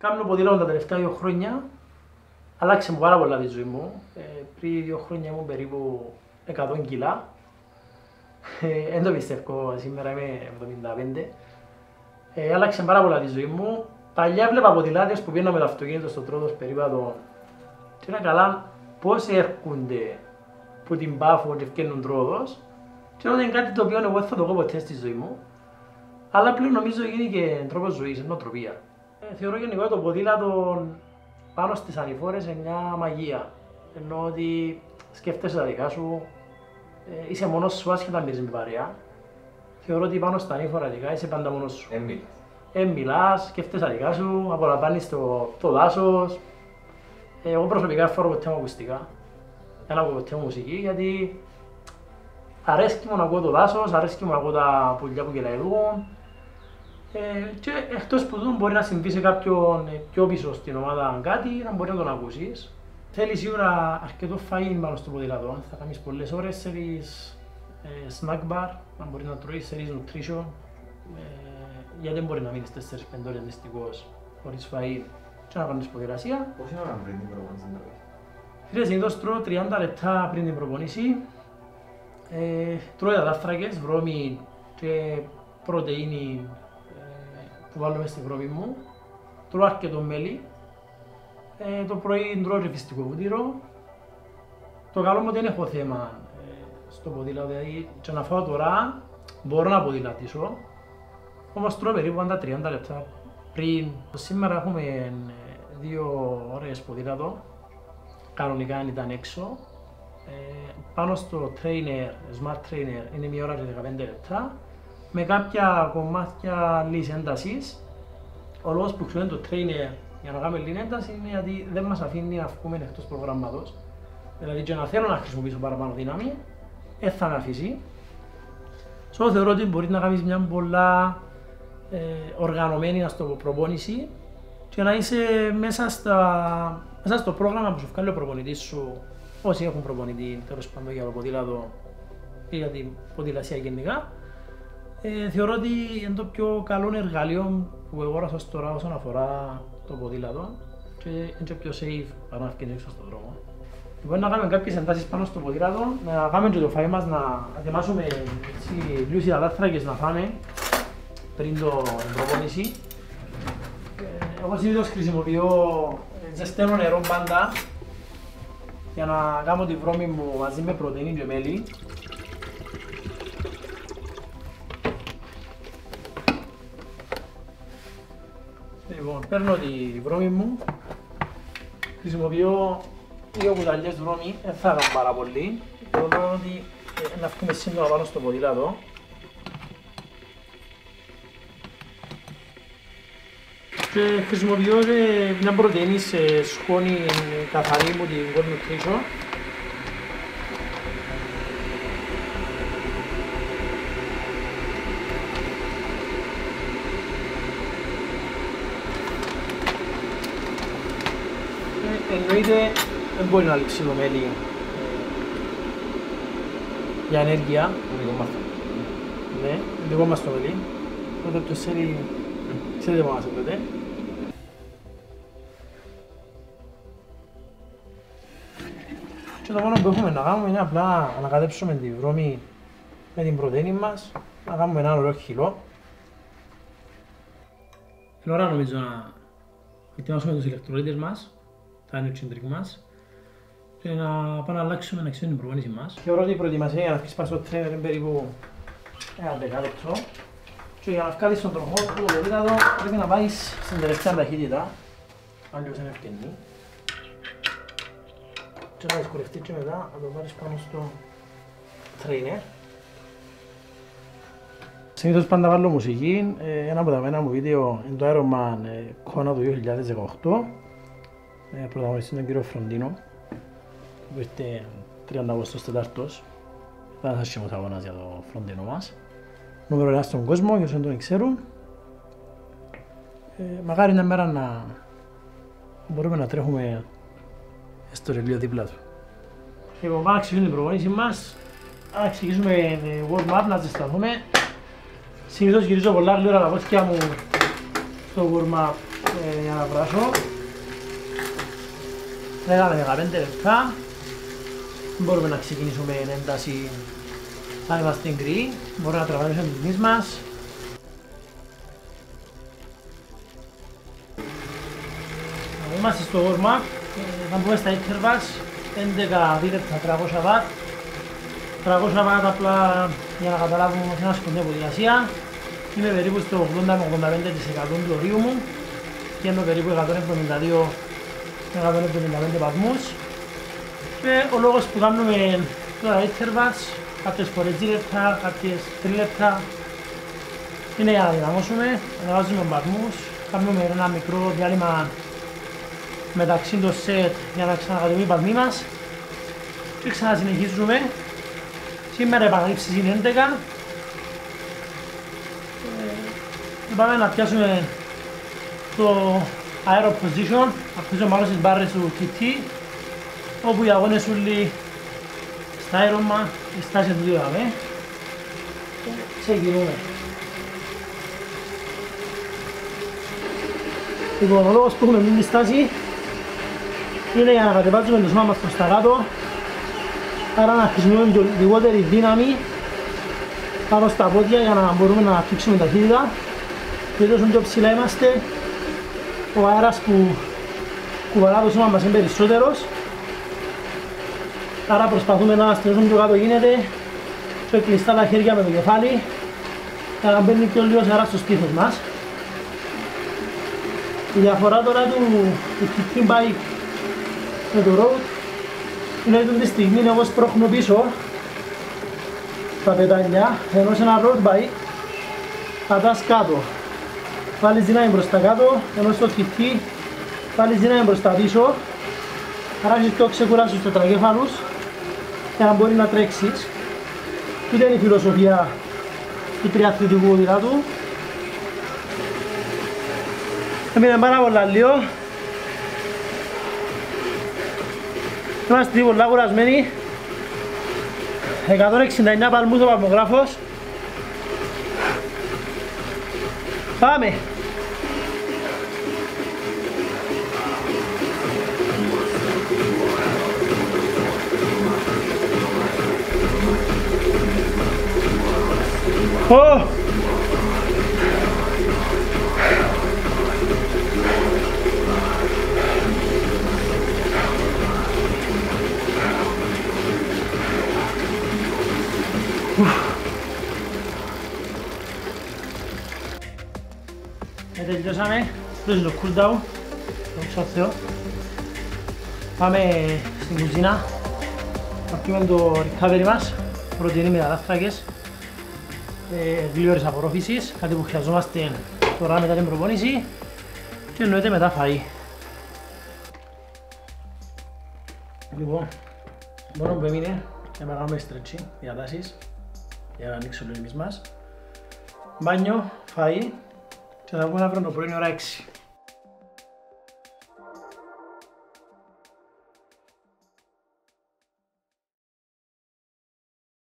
Κάνω ποδήλατο τα τελευταία δύο χρόνια. Άλλαξε μου πάρα πολλά τη ζωή μου. Ε, πριν δύο χρόνια ήμουν περίπου 100 κιλά. Ε, Δεν το πιστεύω, σήμερα είμαι 75. Ε, άλλαξε πάρα πολλά τη ζωή μου. Παλιά βλέπα ποδηλάτες που πήγαιναν με το αυτοκίνητο στο τρόδος περίπατο και είναι καλά πώς έρχονται που την πάφο και ευκαινούν τρόδος και είναι κάτι το οποίο εγώ δεν θα το πω ποτέ στη ζωή μου αλλά πλέον νομίζω γίνει και τρόπος ζωής, νοοτροπία. Ε, θεωρώ γενικά το ποδήλατο πάνω στις ανηφόρες είναι μια μαγεία. Ενώ ότι σκέφτεσαι τα δικά σου, ε, είσαι μόνος σου άσχετα με την παρέα. Θεωρώ ότι πάνω στα ανήφορα δικά είσαι πάντα μόνος σου. Έμιλ. Ε, μιλάς, σκέφτεσαι τα δικά σου, απολαμβάνεις το, το δάσος. Ε, εγώ προσωπικά φορώ ποτέ μου ακουστικά. Δεν ακούω ποτέ μου μουσική γιατί αρέσκει μου να ακούω το δάσος, αρέσκει μου να ακούω τα πουλιά που κελαϊδούν. Ε, και εκτός που δουν μπορεί να συμβεί σε κάποιον ε, πιο πίσω στην ομάδα κάτι, να μπορεί να τον ακούσεις. Θέλεις σίγουρα αρκετό φαΐν πάνω στο ποδήλατο. Θα κάνεις πολλές ώρες σε τις ε, snack bar, να μπορείς να τρώεις σε nutrition. Ε, γιατί δεν μπορεί να μείνεις 4-5 ώρες νηστικός χωρίς φαΐν και να κάνεις ποδηλασία. Πόση ώρα πριν την προπόνηση να τρώεις. Φίλε, συνήθως τρώω 30 λεπτά πριν την προπονήση. Ε, τρώω υδατάνθρακες, βρώμη και πρωτεΐνη ε, που βάλω μες στη βρώμη μου. Τρώω αρκετό μέλι. Ε, το πρωί τρώω ρευστικό βούτυρο. Το καλό μου ότι δεν έχω θέμα ε, στο ποδήλατο, δηλαδή και να φάω τώρα μπορώ να ποδηλατήσω. Όμως τρώω περίπου πάντα 30 λεπτά πριν. Σήμερα έχουμε ε, δύο ώρες ποδήλατο κανονικά αν ήταν έξω. Ε, πάνω στο trainer, smart trainer, είναι μία ώρα και 15 λεπτά. Με κάποια κομμάτια λίγης έντασης. Ο λόγος που ξέρουμε το trainer για να κάνουμε λίγη ένταση είναι γιατί δεν μας αφήνει να βγούμε εκτός προγράμματος. Δηλαδή και να θέλω να χρησιμοποιήσω παραπάνω δύναμη, δεν θα με αφήσει. So, θεωρώ ότι μπορεί να κάνεις μια πολλά ε, οργανωμένη ας το πω, προπόνηση και να είσαι μέσα, στα, μέσα στο πρόγραμμα που σου βγάλει ο προπονητής σου, όσοι έχουν προπονητή τέλος πάντων για το ποδήλατο ή για την ποδηλασία γενικά. Ε, θεωρώ ότι είναι το πιο καλό εργαλείο που αγόρασα ως τώρα όσον αφορά το ποδήλατο και είναι και πιο safe παρά να βγαίνει έξω στον δρόμο. Λοιπόν, να κάνουμε κάποιες εντάσεις πάνω στο ποδήλατο, να κάνουμε και το φαΐ μας, να ετοιμάσουμε έτσι, λίγους υδατάθρακες να φάμε πριν το την προπόνηση. Ε, Εγώ συνήθως χρησιμοποιώ ε, ζεσταίνω νερό πάντα για να κάνω τη βρώμη μου μαζί με πρωτεΐνη και μέλι. Λοιπόν, παίρνω τη βρώμη μου, χρησιμοποιώ δύο κουταλιές βρώμη, δεν θα κάνω πάρα πολύ. Θεωρώ ότι ε, να βγούμε σύντομα πάνω στο ποδήλατο. Και χρησιμοποιώ και μια πρωτεΐνη σε σκόνη καθαρή μου την Gold Nutrition. Ε, Εννοείται δεν μπορεί να λείψει το μέλι ε, για ενέργεια. Το δικό μας το. Ναι, δικό μας το μέλι. Οπότε ποιος θέλει, ξέρετε πώς να σε πείτε. Και το μόνο που έχουμε να κάνουμε είναι απλά να ανακατέψουμε τη βρώμη με την πρωτεΐνη μας, να κάνουμε ένα ωραίο χυλό. Είναι ώρα νομίζω να ετοιμάσουμε τους ηλεκτρολίτες μας, τα nutrient drink μας, και να πάμε να αλλάξουμε να ξέρουμε την προπόνηση μας. Θεωρώ ότι η προετοιμασία για να βγεις πάνω στο τρένερ είναι περίπου ένα δεκάλεπτο. Και για να βγάλεις στον τροχό του το ποδήλατο πρέπει να πάεις στην τελευταία ταχύτητα, αλλιώς είναι ευκαινή. Και να δυσκολευτεί και μετά να το βάλεις πάνω στο trainer. Συνήθως πάντα βάλω μουσική. Ε, Ένα από τα μένα μου βίντεο είναι το Ironman ε, Kona του 2018. Ε, Πρωταγωνιστή τον κύριος Φροντίνο που ήρθε 30 Αυγούστος Τετάρτος. Ήταν ένας άσχημος αγώνας για το Φροντίνο μας. Νούμερο ένα στον κόσμο, για όσοι δεν τον ξέρουν. Ε, μακάρι μια μέρα να μπορούμε να τρέχουμε στο ρελίο δίπλα του. Λοιπόν, πάμε να ξεκινήσουμε την προπονήση μας. Να ξεκινήσουμε το warm-up, να ζεσταθούμε. Συνήθως γυρίζω πολλά γλύωρα τα πόθηκια μου στο warm-up ε, για να βράσω. Λέγαμε 15 λεπτά. Μπορούμε να ξεκινήσουμε ένταση. Θα είμαστε γκρι. Μπορούμε να τραβάμε τις μυς μας. Είμαστε στο warm-up. Ε, θα μπούμε στα intervals. 11 δίλεπτα 300 watt. 300 watt απλά για να καταλάβουμε ότι είναι ασκοντή διασία. Είμαι περίπου στο 80 με 85% του ορίου μου και είμαι περίπου 172 με 175 βαθμούς. Και ο λόγος που κάνουμε τώρα intervals, κάποιες φορές 2 λεπτά, κάποιες 3 λεπτά, είναι για να δυναμώσουμε, να βάζουμε βαθμούς, κάνουμε ένα μικρό διάλειμμα μεταξύ των σετ για να ξανακατεβεί η παλμή μας και ξανασυνεχίζουμε. Σήμερα επαναλήψεις είναι 11. Ε, πάμε να πιάσουμε το aero position, αφήσω μάλλον στις μπάρες του TT, όπου οι αγώνες όλοι στα αέρωμα, η στάση του δύο και ξεκινούμε. Λοιπόν, ο λόγος που έχουμε μείνει στάση είναι για να κατεβάζουμε το σώμα μας προς τα κάτω. Άρα να χρησιμοποιούμε λιγότερη δύναμη πάνω στα πόδια για να μπορούμε να αφήξουμε ταχύτητα. Και όσο πιο ψηλά είμαστε ο αέρας που κουβαλά το σώμα μας είναι περισσότερος. Άρα προσπαθούμε να είμαστε όσο πιο κάτω γίνεται. Και κλειστά τα χέρια με το κεφάλι. Για να μπαίνει πιο λίγος αέρας στο στήθος μας. Η διαφορά τώρα του, του kicking bike με το road είναι ότι τη στιγμή εγώ σπρώχνω πίσω. Τα πετάλια ενώ σε ένα road bike πατάς κάτω βάλεις δύναμη προς τα κάτω ενώ στο χιτί βάλεις δύναμη προς τα πίσω άρα έχεις πιο ξεκουράσεις στους τετρακέφαλους για να μπορεί να τρέξεις Αυτή είναι η φιλοσοφία του τριαθλητικού του. Έμεινε πάρα πολλά λίγο Είμαστε πολλά κουρασμένοι. 169 παλμούς ο παλμογράφος. Πάμε! Oh! Τελειώσαμε. Αυτό είναι το cooldown. Το Θεό. Πάμε στην κουζίνα. Θα πιούμε το recovery μας. Πρωτεΐνη με δάφρακες. Ε, γλύωρες απορρόφησης. Κάτι που χρειαζόμαστε τώρα μετά την προπόνηση. Και εννοείται μετά φαΐ. Λοιπόν, μόνο που έμεινε για να κάνουμε stretching, διατάσεις για να ανοίξουμε εμείς μας. Μπάνιο, φαΐ και θα βγούμε αύριο το πρωί ώρα 6.